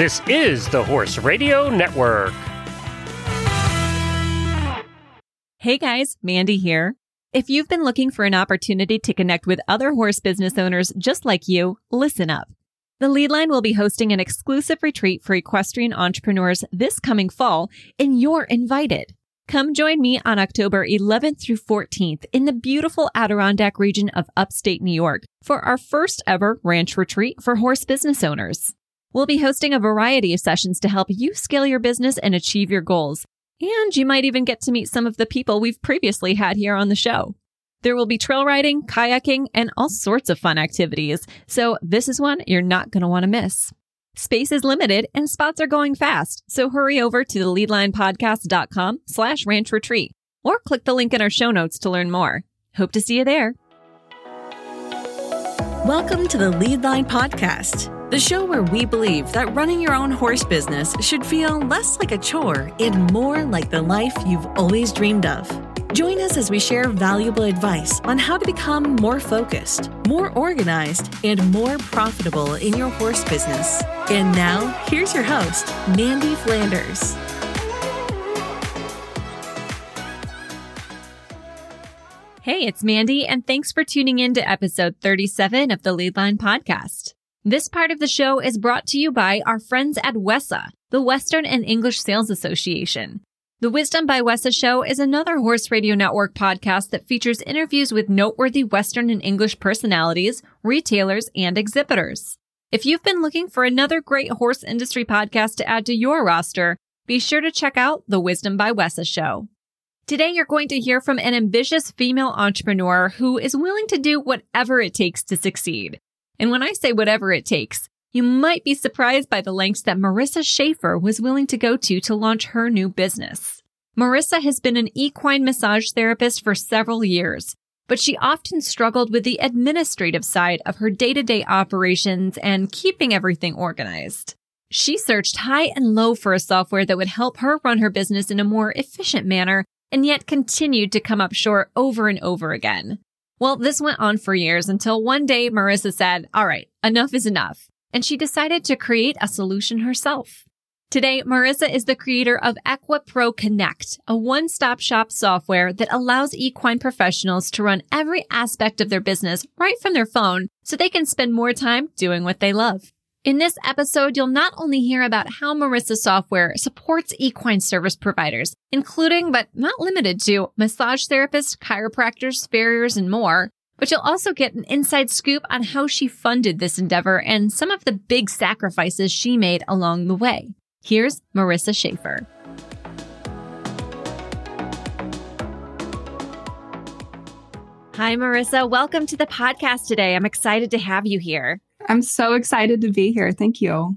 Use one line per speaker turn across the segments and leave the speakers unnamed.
This is the Horse Radio Network.
Hey guys, Mandee here. If you've been looking for an opportunity to connect with other horse business owners just like you, listen up. The Leadline will be hosting an exclusive retreat for equestrian entrepreneurs this coming fall, and you're invited. Come join me on October 11th through 14th in the beautiful Adirondack region of upstate New York for our first ever ranch retreat for horse business owners. We'll be hosting a variety of sessions to help you scale your business and achieve your goals. And you might even get to meet some of the people we've previously had here on the show. There will be trail riding, kayaking, and all sorts of fun activities. So this is one you're not going to want to miss. Space is limited and spots are going fast. So hurry over to the leadlinepodcast.com slash ranch retreat or click the link in our show notes to learn more. Hope to see you there.
Welcome to the Leadline Podcast the show where we believe that running your own horse business should feel less like a chore and more like the life you've always dreamed of. Join us as we share valuable advice on how to become more focused, more organized, and more profitable in your horse business. And now, here's your host, Mandee Flanders.
Hey, it's Mandee, and thanks for tuning in to episode 37 of the Leadline Podcast. This part of the show is brought to you by our friends at WESA, the Western and English Sales Association. The Wisdom by WESA show is another Horse Radio Network podcast that features interviews with noteworthy Western and English personalities, retailers, and exhibitors. If you've been looking for another great horse industry podcast to add to your roster, be sure to check out the Wisdom by WESA show. Today, you're going to hear from an ambitious female entrepreneur who is willing to do whatever it takes to succeed. And when I say whatever it takes, you might be surprised by the lengths that Marissa Schaefer was willing to go to to launch her new business. Marissa has been an equine massage therapist for several years, but she often struggled with the administrative side of her day to day operations and keeping everything organized. She searched high and low for a software that would help her run her business in a more efficient manner and yet continued to come up short over and over again. Well, this went on for years until one day Marissa said, all right, enough is enough. And she decided to create a solution herself. Today, Marissa is the creator of EquiPro Connect, a one-stop shop software that allows equine professionals to run every aspect of their business right from their phone so they can spend more time doing what they love. In this episode, you'll not only hear about how Marissa software supports equine service providers, including but not limited to massage therapists, chiropractors, farriers, and more, but you'll also get an inside scoop on how she funded this endeavor and some of the big sacrifices she made along the way. Here's Marissa Schaefer. Hi, Marissa. Welcome to the podcast today. I'm excited to have you here.
I'm so excited to be here. Thank you.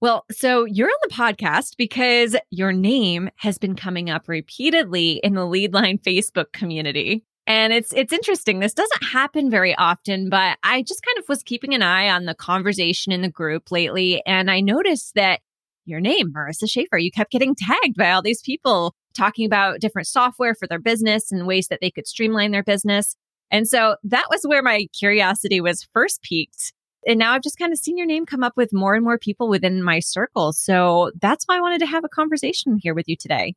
Well, so you're on the podcast because your name has been coming up repeatedly in the Leadline Facebook community. And it's it's interesting. This doesn't happen very often, but I just kind of was keeping an eye on the conversation in the group lately and I noticed that your name, Marissa Schaefer, you kept getting tagged by all these people talking about different software for their business and ways that they could streamline their business. And so that was where my curiosity was first piqued and now I've just kind of seen your name come up with more and more people within my circle. So that's why I wanted to have a conversation here with you today.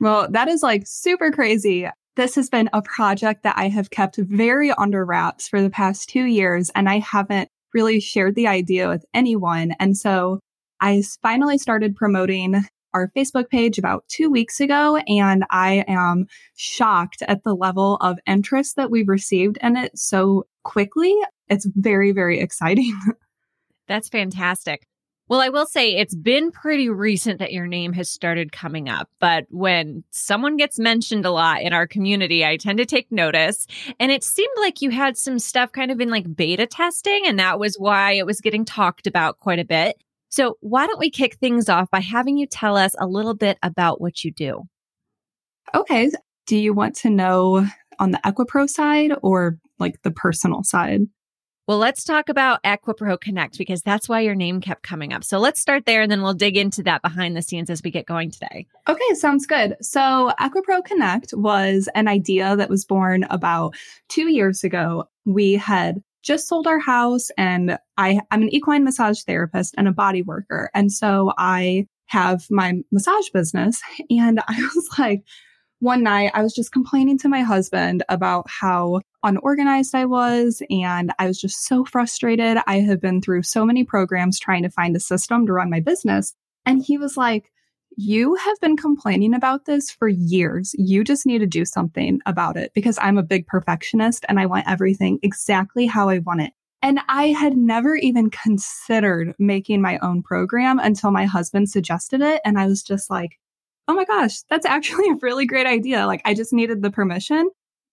Well, that is like super crazy. This has been a project that I have kept very under wraps for the past two years, and I haven't really shared the idea with anyone. And so I finally started promoting our Facebook page about two weeks ago, and I am shocked at the level of interest that we've received in it so quickly it's very, very exciting.
That's fantastic. Well, I will say it's been pretty recent that your name has started coming up, but when someone gets mentioned a lot in our community, I tend to take notice. And it seemed like you had some stuff kind of in like beta testing, and that was why it was getting talked about quite a bit. So, why don't we kick things off by having you tell us a little bit about what you do?
Okay. Do you want to know on the EquiPro side or like the personal side?
Well, let's talk about EquiPro Connect because that's why your name kept coming up. So let's start there and then we'll dig into that behind the scenes as we get going today.
Okay, sounds good. So EquiPro Connect was an idea that was born about two years ago. We had just sold our house and I, I'm an equine massage therapist and a body worker. And so I have my massage business. And I was like, one night I was just complaining to my husband about how unorganized I was. And I was just so frustrated. I have been through so many programs trying to find a system to run my business. And he was like, you have been complaining about this for years. You just need to do something about it because I'm a big perfectionist and I want everything exactly how I want it. And I had never even considered making my own program until my husband suggested it. And I was just like, oh my gosh, that's actually a really great idea. Like, I just needed the permission.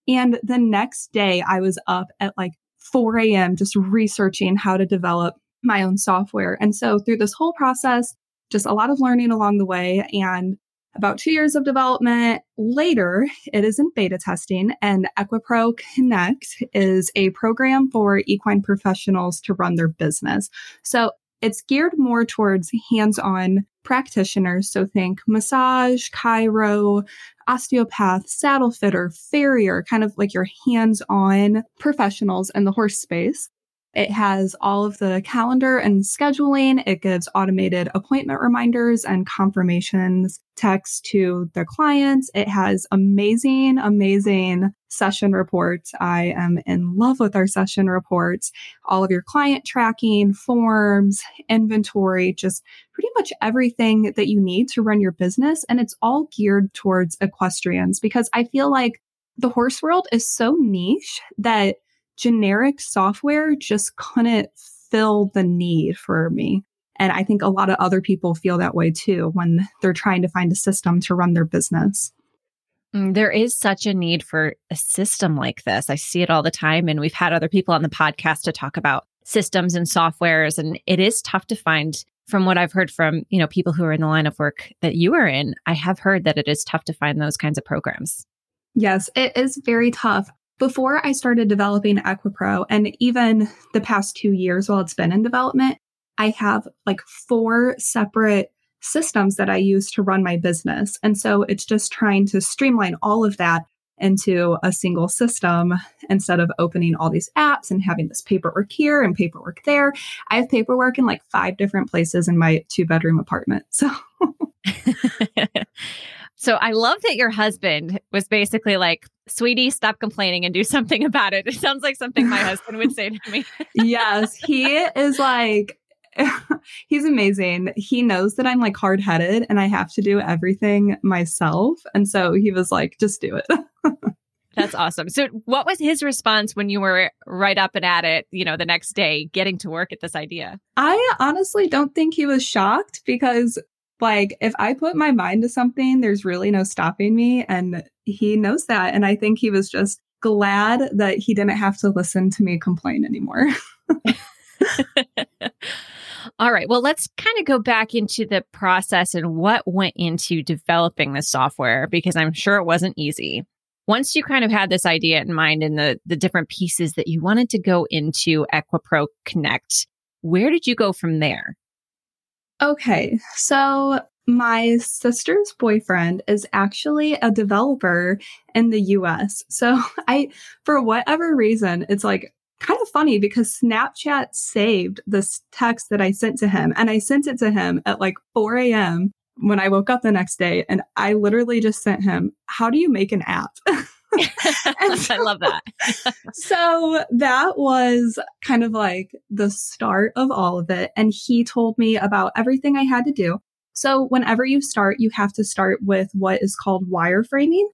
And the next day, I was up at like 4 a.m. just researching how to develop my own software. And so, through this whole process, just a lot of learning along the way. And about two years of development later, it is in beta testing, and EquiPro Connect is a program for equine professionals to run their business. So it's geared more towards hands on practitioners. So think massage, chiro, osteopath, saddle fitter, farrier, kind of like your hands on professionals in the horse space. It has all of the calendar and scheduling. It gives automated appointment reminders and confirmations text to the clients. It has amazing, amazing session reports. I am in love with our session reports. All of your client tracking, forms, inventory, just pretty much everything that you need to run your business. And it's all geared towards equestrians because I feel like the horse world is so niche that generic software just couldn't fill the need for me. And I think a lot of other people feel that way too when they're trying to find a system to run their business.
Mm, there is such a need for a system like this. I see it all the time. And we've had other people on the podcast to talk about systems and softwares. And it is tough to find from what I've heard from, you know, people who are in the line of work that you are in. I have heard that it is tough to find those kinds of programs.
Yes, it is very tough. Before I started developing EquiPro and even the past two years while it's been in development, I have like four separate systems that I use to run my business. And so it's just trying to streamline all of that into a single system instead of opening all these apps and having this paperwork here and paperwork there. I have paperwork in like five different places in my two bedroom apartment. So
So I love that your husband was basically like, sweetie, stop complaining and do something about it. It sounds like something my husband would say to me.
yes, he is like, he's amazing. He knows that I'm like hard headed and I have to do everything myself. And so he was like, just do it.
That's awesome. So, what was his response when you were right up and at it, you know, the next day getting to work at this idea?
I honestly don't think he was shocked because like, if I put my mind to something, there's really no stopping me. And he knows that. And I think he was just glad that he didn't have to listen to me complain anymore.
All right. Well, let's kind of go back into the process and what went into developing the software because I'm sure it wasn't easy. Once you kind of had this idea in mind and the the different pieces that you wanted to go into EquiPro Connect, where did you go from there?
Okay, so my sister's boyfriend is actually a developer in the US. So I, for whatever reason, it's like kind of funny because Snapchat saved this text that I sent to him and I sent it to him at like 4 a.m. when I woke up the next day. And I literally just sent him, How do you make an app?
I love that.
so that was kind of like the start of all of it. And he told me about everything I had to do. So whenever you start, you have to start with what is called wireframing.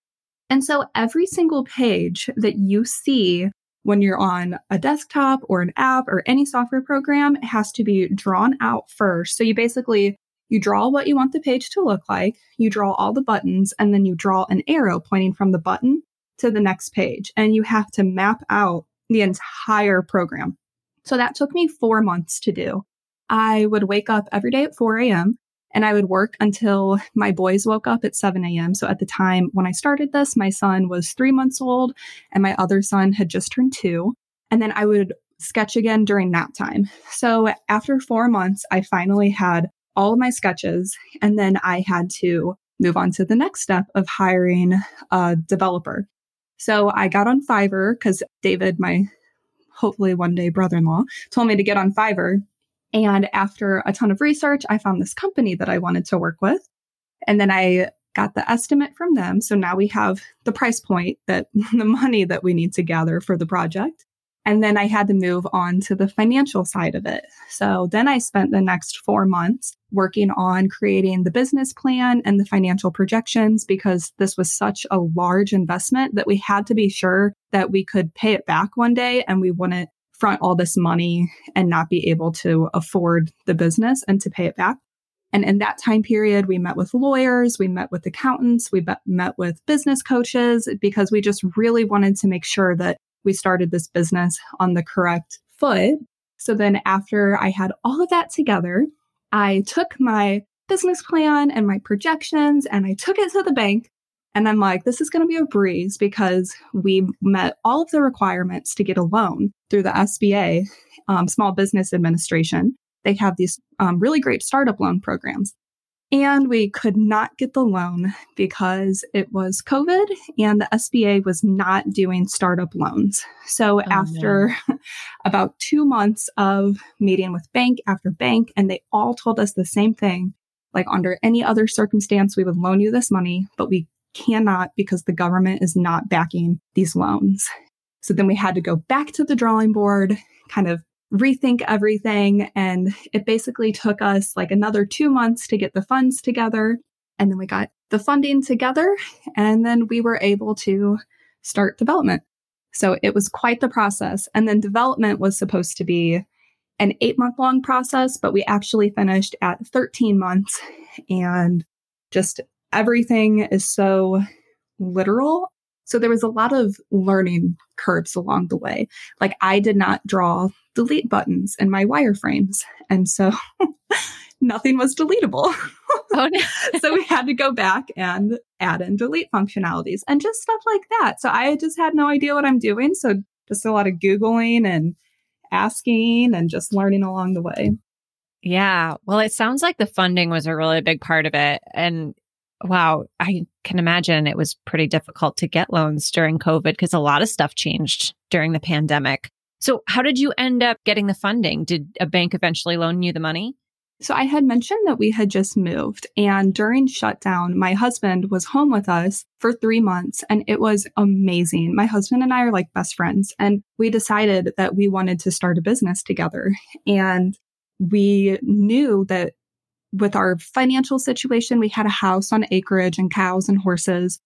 And so every single page that you see when you're on a desktop or an app or any software program has to be drawn out first. So you basically you draw what you want the page to look like, you draw all the buttons, and then you draw an arrow pointing from the button to the next page and you have to map out the entire program. So that took me four months to do. I would wake up every day at 4 a.m. and I would work until my boys woke up at 7 a.m. So at the time when I started this, my son was three months old and my other son had just turned two. And then I would sketch again during nap time. So after four months, I finally had all of my sketches and then I had to move on to the next step of hiring a developer. So I got on Fiverr because David, my hopefully one day brother in law, told me to get on Fiverr. And after a ton of research, I found this company that I wanted to work with. And then I got the estimate from them. So now we have the price point that the money that we need to gather for the project. And then I had to move on to the financial side of it. So then I spent the next four months working on creating the business plan and the financial projections because this was such a large investment that we had to be sure that we could pay it back one day and we wouldn't front all this money and not be able to afford the business and to pay it back. And in that time period, we met with lawyers, we met with accountants, we met with business coaches because we just really wanted to make sure that we started this business on the correct foot. So then after I had all of that together, I took my business plan and my projections and I took it to the bank. And I'm like, this is going to be a breeze because we met all of the requirements to get a loan through the SBA, um, Small Business Administration. They have these um, really great startup loan programs. And we could not get the loan because it was COVID and the SBA was not doing startup loans. So oh, after no. about two months of meeting with bank after bank, and they all told us the same thing like under any other circumstance, we would loan you this money, but we cannot because the government is not backing these loans. So then we had to go back to the drawing board, kind of rethink everything. And it basically took us like another two months to get the funds together. And then we got the funding together and then we were able to start development. So it was quite the process. And then development was supposed to be an eight month long process, but we actually finished at 13 months and just everything is so literal so there was a lot of learning curves along the way. Like I did not draw delete buttons in my wireframes. And so nothing was deletable. Oh, no. so we had to go back and add in delete functionalities and just stuff like that. So I just had no idea what I'm doing. So just a lot of Googling and asking and just learning along the way.
Yeah. Well, it sounds like the funding was a really big part of it. And wow, I can imagine it was pretty difficult to get loans during COVID because a lot of stuff changed during the pandemic. So, how did you end up getting the funding? Did a bank eventually loan you the money?
So, I had mentioned that we had just moved, and during shutdown, my husband was home with us for three months, and it was amazing. My husband and I are like best friends, and we decided that we wanted to start a business together. And we knew that with our financial situation, we had a house on acreage and cows and horses.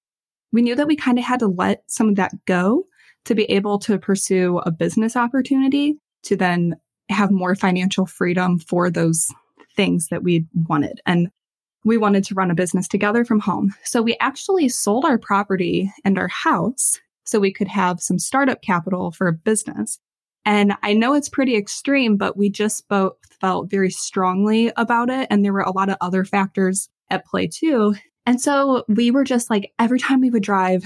We knew that we kind of had to let some of that go to be able to pursue a business opportunity to then have more financial freedom for those things that we wanted. And we wanted to run a business together from home. So we actually sold our property and our house so we could have some startup capital for a business. And I know it's pretty extreme, but we just both felt very strongly about it. And there were a lot of other factors at play too. And so we were just like, every time we would drive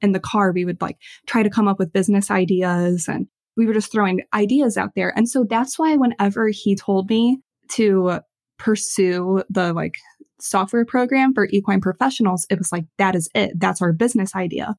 in the car, we would like try to come up with business ideas and we were just throwing ideas out there. And so that's why whenever he told me to pursue the like software program for equine professionals, it was like, that is it. That's our business idea.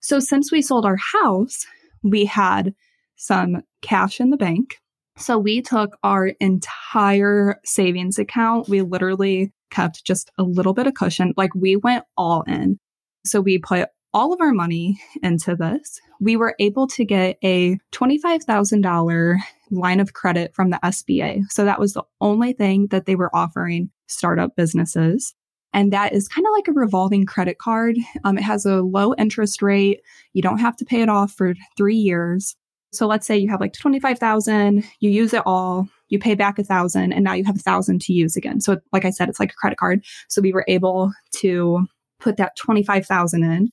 So since we sold our house, we had some cash in the bank. So we took our entire savings account. We literally kept just a little bit of cushion. Like we went all in. So we put all of our money into this. We were able to get a $25,000 line of credit from the SBA. So that was the only thing that they were offering startup businesses. And that is kind of like a revolving credit card. Um, it has a low interest rate. You don't have to pay it off for three years. So let's say you have like 25,000, you use it all, you pay back a thousand, and now you have a thousand to use again. So like I said, it's like a credit card. So we were able to put that 25,000 in,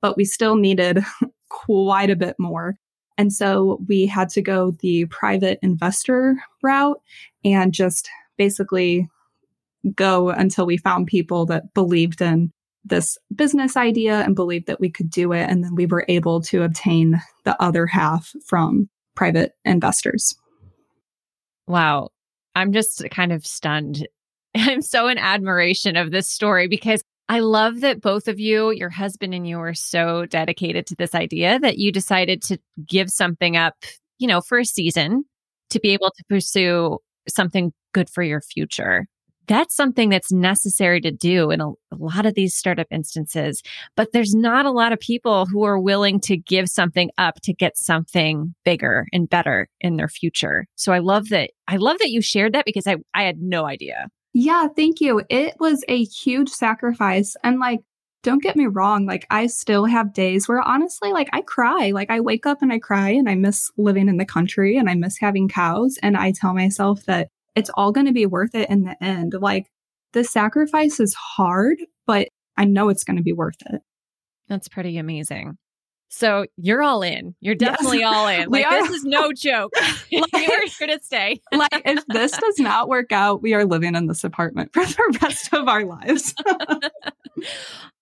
but we still needed quite a bit more. And so we had to go the private investor route and just basically go until we found people that believed in this business idea and believed that we could do it. And then we were able to obtain the other half from private investors.
Wow. I'm just kind of stunned. I'm so in admiration of this story because I love that both of you, your husband and you, are so dedicated to this idea that you decided to give something up you know, for a season to be able to pursue something good for your future. That's something that's necessary to do in a, a, lot of these startup instances. But there's not a lot of people who are willing to give something up to get something bigger and better in their future. So I love that. I love that you shared that because I, I had no idea.
Yeah, thank you. It was a huge sacrifice. And like, don't get me wrong, like I still have days where honestly, like I cry. Like I wake up and I cry and I miss living in the country and I miss having cows. And I tell myself that it's all going to be worth it in the end. Like the sacrifice is hard, but I know it's going to be worth it.
That's pretty amazing. So you're all in. You're definitely yes. all in. Like this is no joke. like, you're here to stay.
like if this does not work out, we are living in this apartment for the rest of our lives.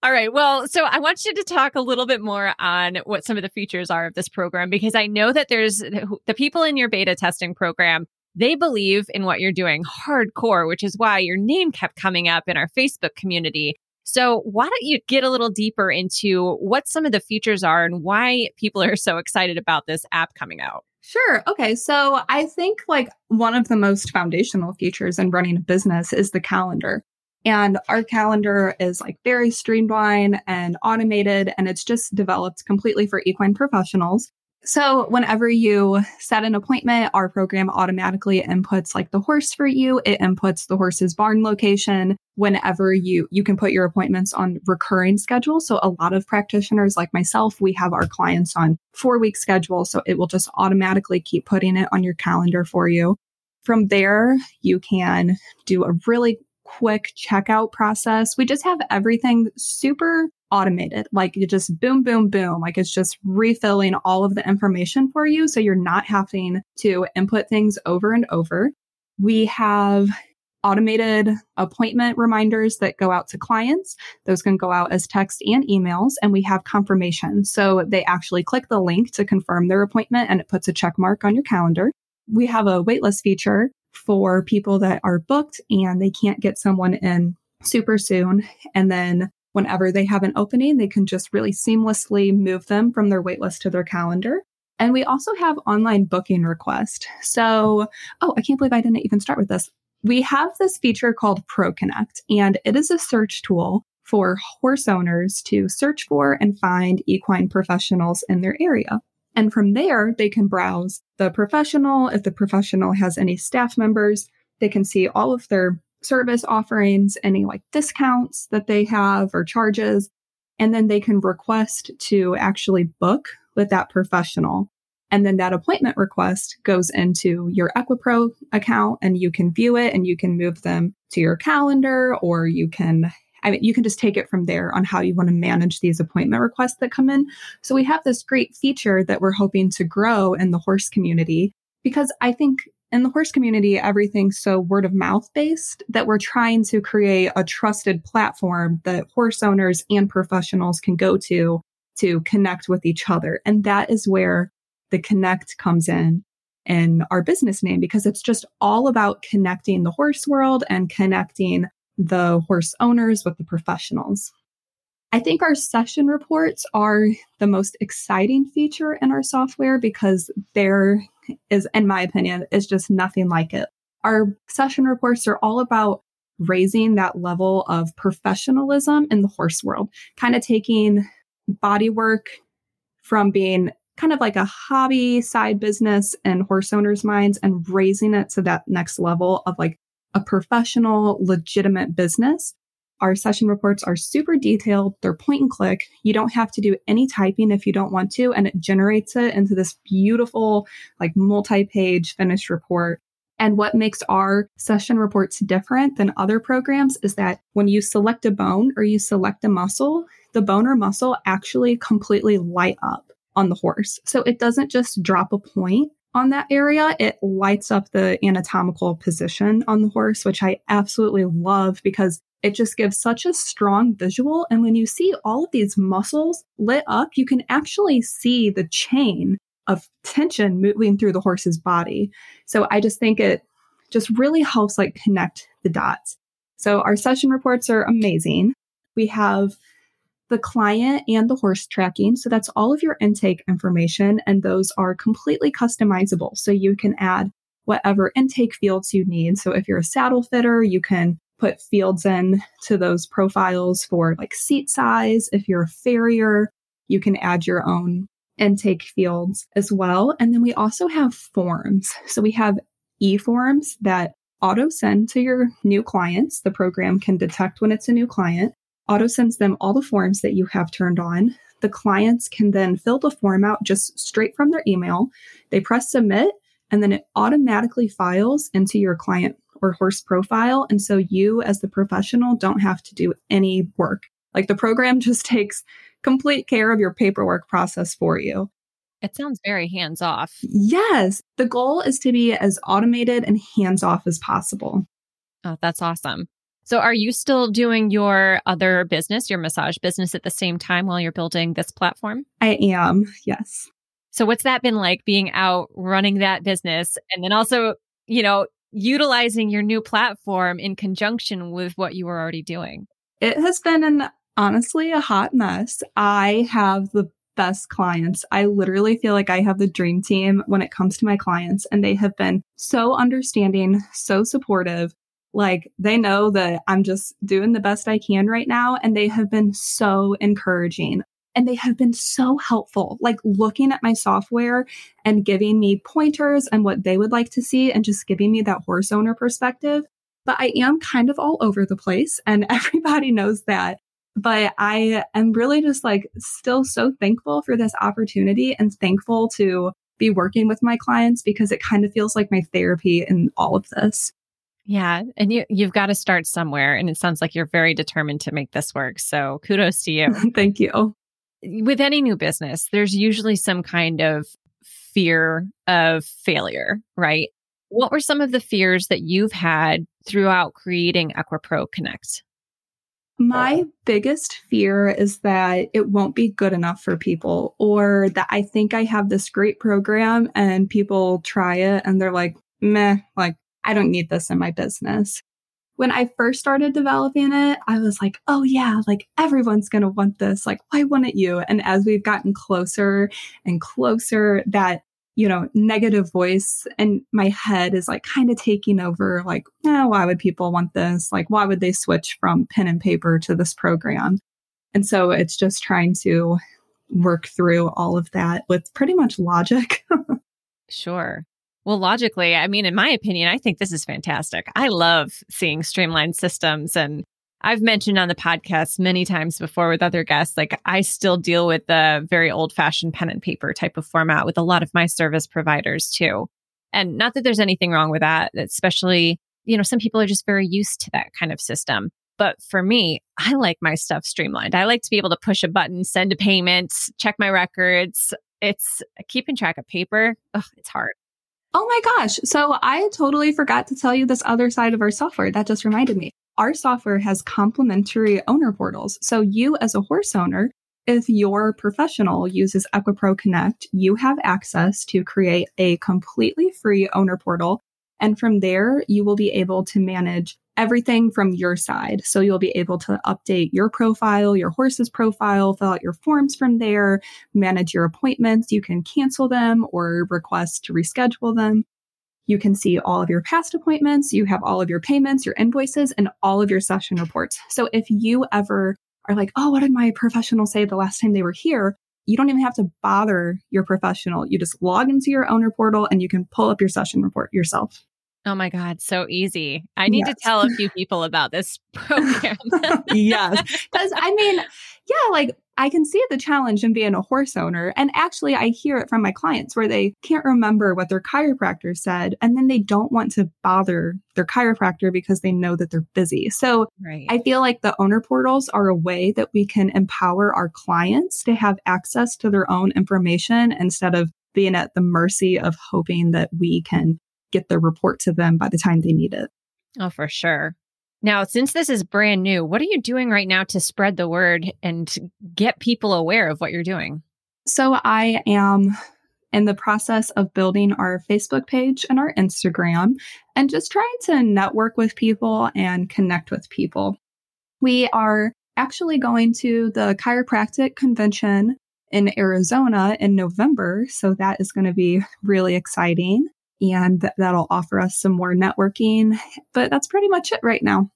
all right. Well, so I want you to talk a little bit more on what some of the features are of this program because I know that there's the people in your beta testing program they believe in what you're doing hardcore, which is why your name kept coming up in our Facebook community. So, why don't you get a little deeper into what some of the features are and why people are so excited about this app coming out?
Sure. Okay. So, I think like one of the most foundational features in running a business is the calendar. And our calendar is like very streamlined and automated, and it's just developed completely for equine professionals. So, whenever you set an appointment, our program automatically inputs like the horse for you. It inputs the horse's barn location. Whenever you you can put your appointments on recurring schedule. So, a lot of practitioners like myself, we have our clients on 4-week schedule, so it will just automatically keep putting it on your calendar for you. From there, you can do a really quick checkout process. We just have everything super automated. Like you just boom, boom, boom. Like it's just refilling all of the information for you. So you're not having to input things over and over. We have automated appointment reminders that go out to clients. Those can go out as text and emails, and we have confirmation. So they actually click the link to confirm their appointment and it puts a check mark on your calendar. We have a waitlist feature for people that are booked and they can't get someone in super soon. And then whenever they have an opening, they can just really seamlessly move them from their waitlist to their calendar. And we also have online booking request. So, oh, I can't believe I didn't even start with this. We have this feature called ProConnect, and it is a search tool for horse owners to search for and find equine professionals in their area. And from there, they can browse the professional. If the professional has any staff members, they can see all of their service offerings, any like discounts that they have or charges. And then they can request to actually book with that professional. And then that appointment request goes into your Equipro account and you can view it and you can move them to your calendar or you can, I mean, you can just take it from there on how you want to manage these appointment requests that come in. So we have this great feature that we're hoping to grow in the horse community because I think in the horse community, everything's so word of mouth based that we're trying to create a trusted platform that horse owners and professionals can go to to connect with each other. And that is where the connect comes in in our business name because it's just all about connecting the horse world and connecting the horse owners with the professionals. I think our session reports are the most exciting feature in our software because there is, in my opinion, is just nothing like it. Our session reports are all about raising that level of professionalism in the horse world, kind of taking body work from being kind of like a hobby side business in horse owners' minds and raising it to that next level of like a professional, legitimate business our session reports are super detailed. They're point and click. You don't have to do any typing if you don't want to, and it generates it into this beautiful, like multi page finished report. And what makes our session reports different than other programs is that when you select a bone or you select a muscle, the bone or muscle actually completely light up on the horse. So it doesn't just drop a point on that area, it lights up the anatomical position on the horse, which I absolutely love because it just gives such a strong visual. And when you see all of these muscles lit up, you can actually see the chain of tension moving through the horse's body. So I just think it just really helps like connect the dots. So our session reports are amazing. We have the client and the horse tracking. So that's all of your intake information, and those are completely customizable. So you can add whatever intake fields you need. So if you're a saddle fitter, you can put fields in to those profiles for like seat size. If you're a farrier, you can add your own intake fields as well. And then we also have forms. So we have e forms that auto send to your new clients. The program can detect when it's a new client, auto sends them all the forms that you have turned on. The clients can then fill the form out just straight from their email. They press submit, and then it automatically files into your client or horse profile. And so you, as the professional, don't have to do any work. Like the program just takes complete care of your paperwork process for you.
It sounds very hands off.
Yes. The goal is to be as automated and hands off as possible.
Oh, that's awesome. So, are you still doing your other business, your massage business, at the same time while you're building this platform?
I am, yes.
So, what's that been like being out running that business and then also, you know, utilizing your new platform in conjunction with what you were already doing?
It has been an honestly a hot mess. I have the best clients. I literally feel like I have the dream team when it comes to my clients, and they have been so understanding, so supportive. Like they know that I'm just doing the best I can right now, and they have been so encouraging. And they have been so helpful, like looking at my software and giving me pointers and what they would like to see, and just giving me that horse owner perspective. But I am kind of all over the place, and everybody knows that but I am really just like still so thankful for this opportunity and thankful to be working with my clients because it kind of feels like my therapy in all of this.
Yeah, and you you've got to start somewhere and it sounds like you're very determined to make this work. So, kudos to you.
Thank you.
With any new business, there's usually some kind of fear of failure, right? What were some of the fears that you've had throughout creating EquiPro Connect?
My biggest fear is that it won't be good enough for people, or that I think I have this great program and people try it and they're like, meh, like, I don't need this in my business. When I first started developing it, I was like, oh yeah, like everyone's going to want this. Like, why wouldn't you? And as we've gotten closer and closer, that you know, negative voice and my head is like kind of taking over like, eh, why would people want this? Like, why would they switch from pen and paper to this program? And so it's just trying to work through all of that with pretty much logic.
sure. Well, logically, I mean, in my opinion, I think this is fantastic. I love seeing streamlined systems and I've mentioned on the podcast many times before with other guests, like I still deal with the very old fashioned pen and paper type of format with a lot of my service providers too. And not that there's anything wrong with that, especially, you know, some people are just very used to that kind of system. But for me, I like my stuff streamlined. I like to be able to push a button, send a payment, check my records. It's keeping track of paper. Ugh, it's hard.
Oh my gosh. So I totally forgot to tell you this other side of our software. That just reminded me our software has complimentary owner portals. So you as a horse owner, if your professional uses EquiPro Connect, you have access to create a completely free owner portal. And from there, you will be able to manage everything from your side. So you'll be able to update your profile, your horse's profile, fill out your forms from there, manage your appointments. You can cancel them or request to reschedule them. You can see all of your past appointments, you have all of your payments, your invoices, and all of your session reports. So if you ever are like, oh, what did my professional say the last time they were here? You don't even have to bother your professional. You just log into your owner portal and you can pull up your session report yourself.
Oh my God, so easy. I need yes. to tell a few people about this program.
yes. Because I mean, yeah, like I can see the challenge in being a horse owner. And actually, I hear it from my clients where they can't remember what their chiropractor said. And then they don't want to bother their chiropractor because they know that they're busy. So right. I feel like the owner portals are a way that we can empower our clients to have access to their own information instead of being at the mercy of hoping that we can get their report to them by the time they need it.
Oh, for sure. Now, since this is brand new, what are you doing right now to spread the word and get people aware of what you're doing?
So, I am in the process of building our Facebook page and our Instagram and just trying to network with people and connect with people. We are actually going to the chiropractic convention in Arizona in November. So that is going to be really exciting. And th- that'll offer us some more networking. But that's pretty much it right now.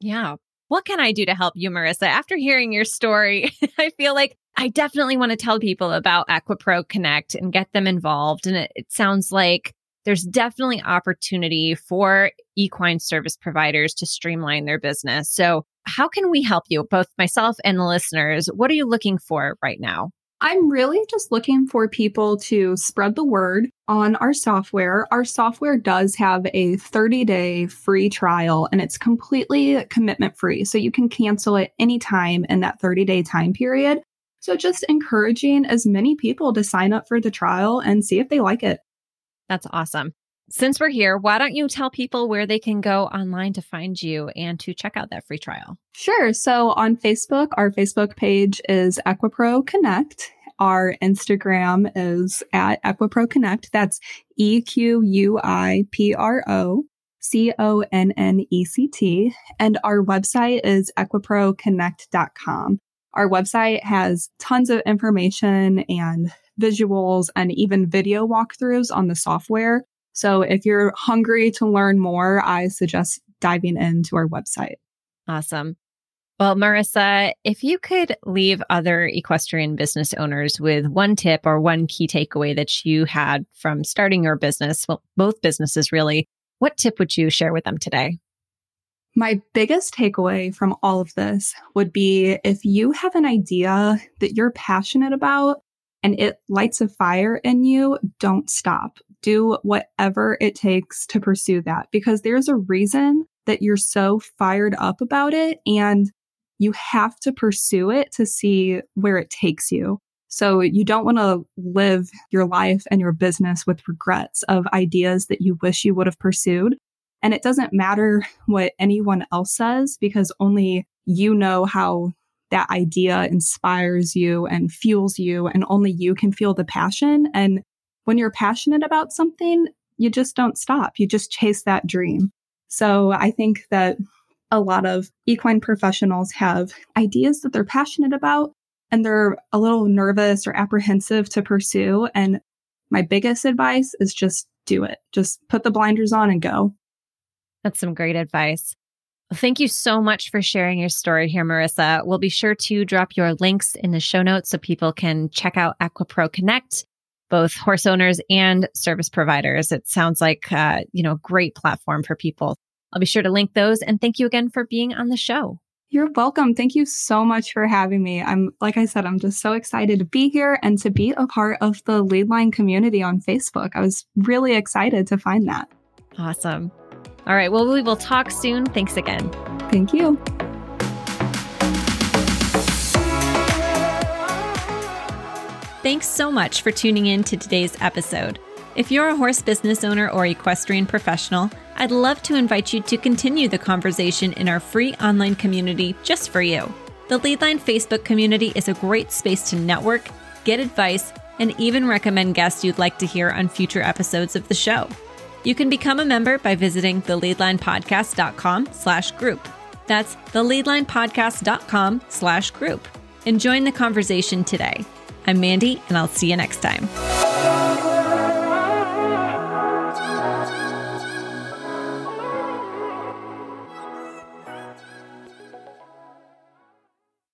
Yeah. What can I do to help you, Marissa? After hearing your story, I feel like I definitely want to tell people about EquiPro Connect and get them involved. And it, it sounds like there's definitely opportunity for equine service providers to streamline their business. So, how can we help you, both myself and the listeners? What are you looking for right now?
I'm really just looking for people to spread the word on our software. Our software does have a 30 day free trial and it's completely commitment free. So you can cancel it anytime in that 30 day time period. So just encouraging as many people to sign up for the trial and see if they like it.
That's awesome. Since we're here, why don't you tell people where they can go online to find you and to check out that free trial?
Sure. So on Facebook, our Facebook page is Equipro Connect. Our Instagram is at Equipro Connect. That's E Q U I P R O C O N N E C T. And our website is equiproconnect.com. Our website has tons of information and visuals and even video walkthroughs on the software. So if you're hungry to learn more, I suggest diving into our website.
Awesome. Well, Marissa, if you could leave other equestrian business owners with one tip or one key takeaway that you had from starting your business, well, both businesses really, what tip would you share with them today?
My biggest takeaway from all of this would be if you have an idea that you're passionate about and it lights a fire in you, don't stop. Do whatever it takes to pursue that because there's a reason that you're so fired up about it. And you have to pursue it to see where it takes you. So you don't want to live your life and your business with regrets of ideas that you wish you would have pursued. And it doesn't matter what anyone else says because only you know how that idea inspires you and fuels you and only you can feel the passion. And when you're passionate about something, you just don't stop. You just chase that dream. So I think that a lot of equine professionals have ideas that they're passionate about and they're a little nervous or apprehensive to pursue. And my biggest advice is just do it. Just put the blinders on and go.
That's some great advice. Thank you so much for sharing your story here, Marissa. We'll be sure to drop your links in the show notes so people can check out EquiPro Connect, both horse owners and service providers. It sounds like, uh, you know, a great platform for people I'll be sure to link those. And thank you again for being on the show.
You're welcome. Thank you so much for having me. I'm, like I said, I'm just so excited to be here and to be a part of the Leadline community on Facebook. I was really excited to find that.
Awesome. All right. Well, we will talk soon. Thanks again.
Thank you.
Thanks so much for tuning in to today's episode. If you're a horse business owner or equestrian professional, I'd love to invite you to continue the conversation in our free online community just for you. The Leadline Facebook community is a great space to network, get advice, and even recommend guests you'd like to hear on future episodes of the show. You can become a member by visiting theleadlinepodcast.com slash group. That's theleadlinepodcast.com slash group. And join the conversation today. I'm Mandee, and I'll see you next time.